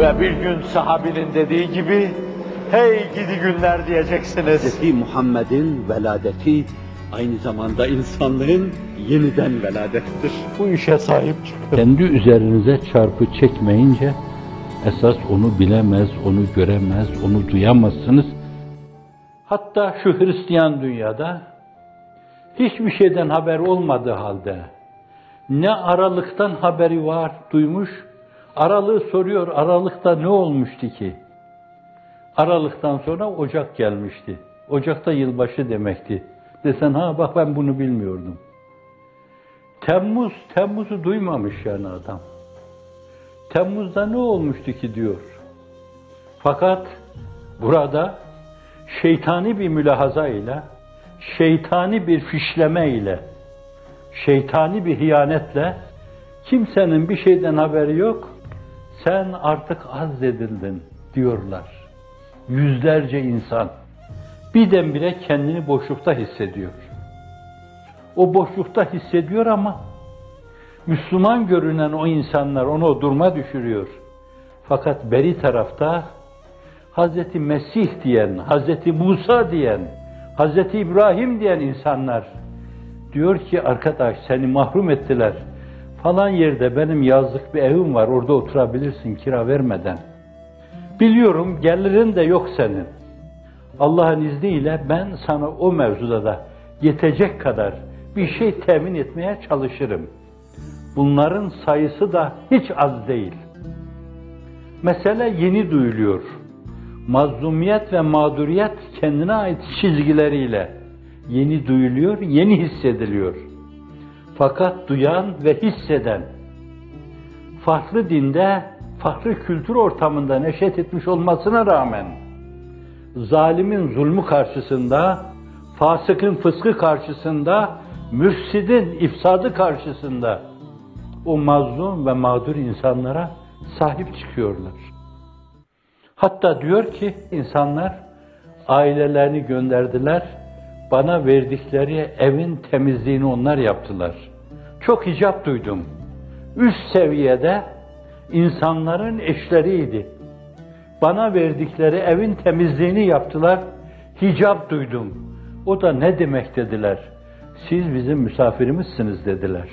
Ve bir gün sahabinin dediği gibi, hey gidi günler diyeceksiniz. Hz. Muhammed'in veladeti aynı zamanda insanlığın yeniden veladettir. Bu işe sahip çıkın. Kendi üzerinize çarpı çekmeyince esas onu bilemez, onu göremez, onu duyamazsınız. Hatta şu Hristiyan dünyada hiçbir şeyden haber olmadığı halde ne aralıktan haberi var, duymuş, aralığı soruyor, aralıkta ne olmuştu ki? Aralıktan sonra Ocak gelmişti. Ocakta yılbaşı demekti. Desen ha bak ben bunu bilmiyordum. Temmuz, Temmuz'u duymamış yani adam. Temmuz'da ne olmuştu ki diyor. Fakat burada şeytani bir mülahaza ile, şeytani bir fişleme ile, şeytani bir hiyanetle kimsenin bir şeyden haberi yok. Sen artık azledildin diyorlar. Yüzlerce insan birdenbire kendini boşlukta hissediyor. O boşlukta hissediyor ama Müslüman görünen o insanlar onu o duruma düşürüyor. Fakat beri tarafta Hazreti Mesih diyen, Hazreti Musa diyen, Hazreti İbrahim diyen insanlar diyor ki arkadaş seni mahrum ettiler. Falan yerde benim yazlık bir evim var orada oturabilirsin kira vermeden. Biliyorum gelirin de yok senin. Allah'ın izniyle ben sana o mevzuda da yetecek kadar bir şey temin etmeye çalışırım. Bunların sayısı da hiç az değil. Mesele yeni duyuluyor. Mazlumiyet ve mağduriyet kendine ait çizgileriyle yeni duyuluyor, yeni hissediliyor. Fakat duyan ve hisseden, farklı dinde, farklı kültür ortamında neşet etmiş olmasına rağmen, zalimin zulmü karşısında, fasıkın fıskı karşısında, müfsidin ifsadı karşısında o mazlum ve mağdur insanlara sahip çıkıyorlar. Hatta diyor ki insanlar ailelerini gönderdiler, bana verdikleri evin temizliğini onlar yaptılar. Çok icap duydum. Üst seviyede insanların eşleriydi. Bana verdikleri evin temizliğini yaptılar. Hicap duydum. O da ne demek dediler. Siz bizim misafirimizsiniz dediler.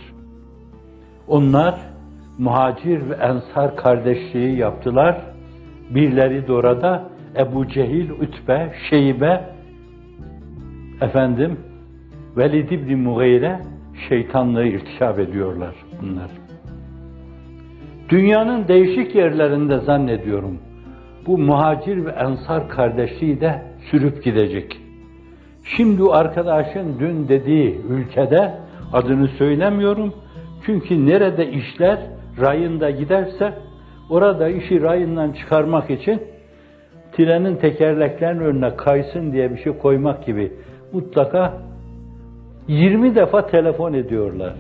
Onlar muhacir ve ensar kardeşliği yaptılar. Birleri de Ebu Cehil, Ütbe, Şeybe, efendim Velid ibn Mughire şeytanlığı irtikap ediyorlar bunlar. Dünyanın değişik yerlerinde zannediyorum bu muhacir ve ensar kardeşliği de sürüp gidecek. Şimdi o arkadaşın dün dediği ülkede adını söylemiyorum. Çünkü nerede işler rayında giderse orada işi rayından çıkarmak için trenin tekerleklerinin önüne kaysın diye bir şey koymak gibi mutlaka 20 defa telefon ediyorlar.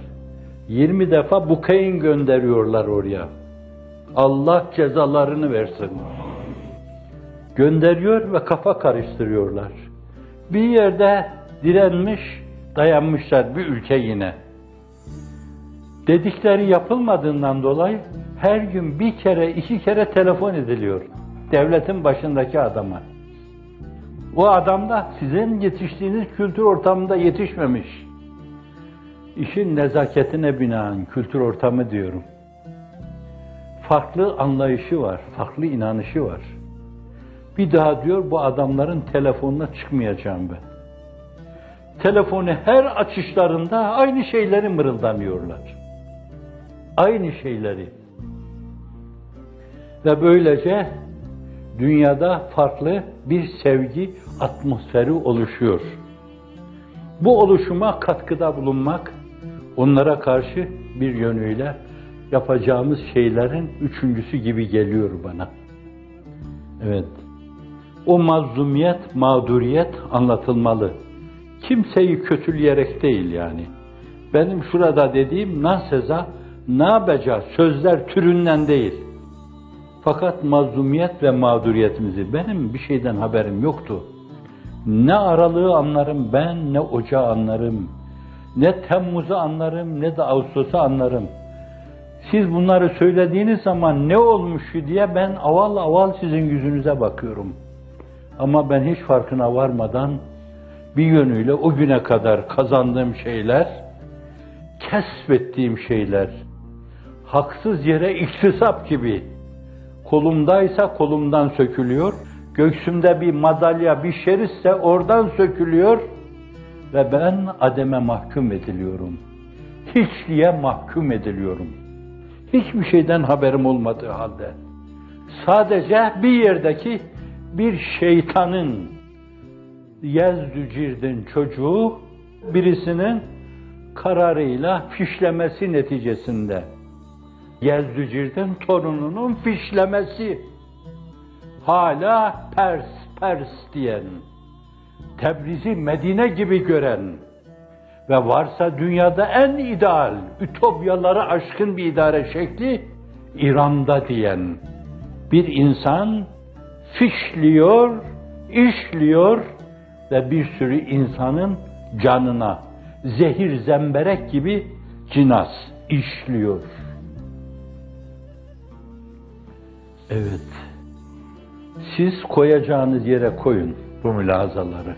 20 defa bukeyin gönderiyorlar oraya. Allah cezalarını versin. Gönderiyor ve kafa karıştırıyorlar. Bir yerde direnmiş, dayanmışlar bir ülke yine. Dedikleri yapılmadığından dolayı her gün bir kere, iki kere telefon ediliyor. Devletin başındaki adama. O adam da sizin yetiştiğiniz kültür ortamında yetişmemiş. İşin nezaketine binaen kültür ortamı diyorum. Farklı anlayışı var, farklı inanışı var. Bir daha diyor bu adamların telefonuna çıkmayacağım ben. Telefonu her açışlarında aynı şeyleri mırıldanıyorlar. Aynı şeyleri. Ve böylece dünyada farklı bir sevgi atmosferi oluşuyor. Bu oluşuma katkıda bulunmak, onlara karşı bir yönüyle yapacağımız şeylerin üçüncüsü gibi geliyor bana. Evet. O mazlumiyet, mağduriyet anlatılmalı. Kimseyi kötüleyerek değil yani. Benim şurada dediğim naseza, nabeca sözler türünden değil. Fakat mazlumiyet ve mağduriyetimizi benim bir şeyden haberim yoktu. Ne aralığı anlarım ben, ne ocağı anlarım. Ne Temmuz'u anlarım, ne de Ağustos'u anlarım. Siz bunları söylediğiniz zaman ne olmuş diye ben aval aval sizin yüzünüze bakıyorum. Ama ben hiç farkına varmadan bir yönüyle o güne kadar kazandığım şeyler, kesbettiğim şeyler, haksız yere iktisap gibi kolumdaysa kolumdan sökülüyor, göğsümde bir madalya, bir şerifse oradan sökülüyor ve ben ademe mahkum ediliyorum. Hiçliğe mahkum ediliyorum. Hiçbir şeyden haberim olmadığı halde. Sadece bir yerdeki bir şeytanın Yezdücirdin çocuğu birisinin kararıyla fişlemesi neticesinde Yezdücirdin torununun fişlemesi hala Pers Pers diyen Tebriz'i Medine gibi gören ve varsa dünyada en ideal, ütopyaları aşkın bir idare şekli İran'da diyen bir insan fişliyor, işliyor ve bir sürü insanın canına zehir zemberek gibi cinas işliyor. Evet, siz koyacağınız yere koyun bu mülazaları.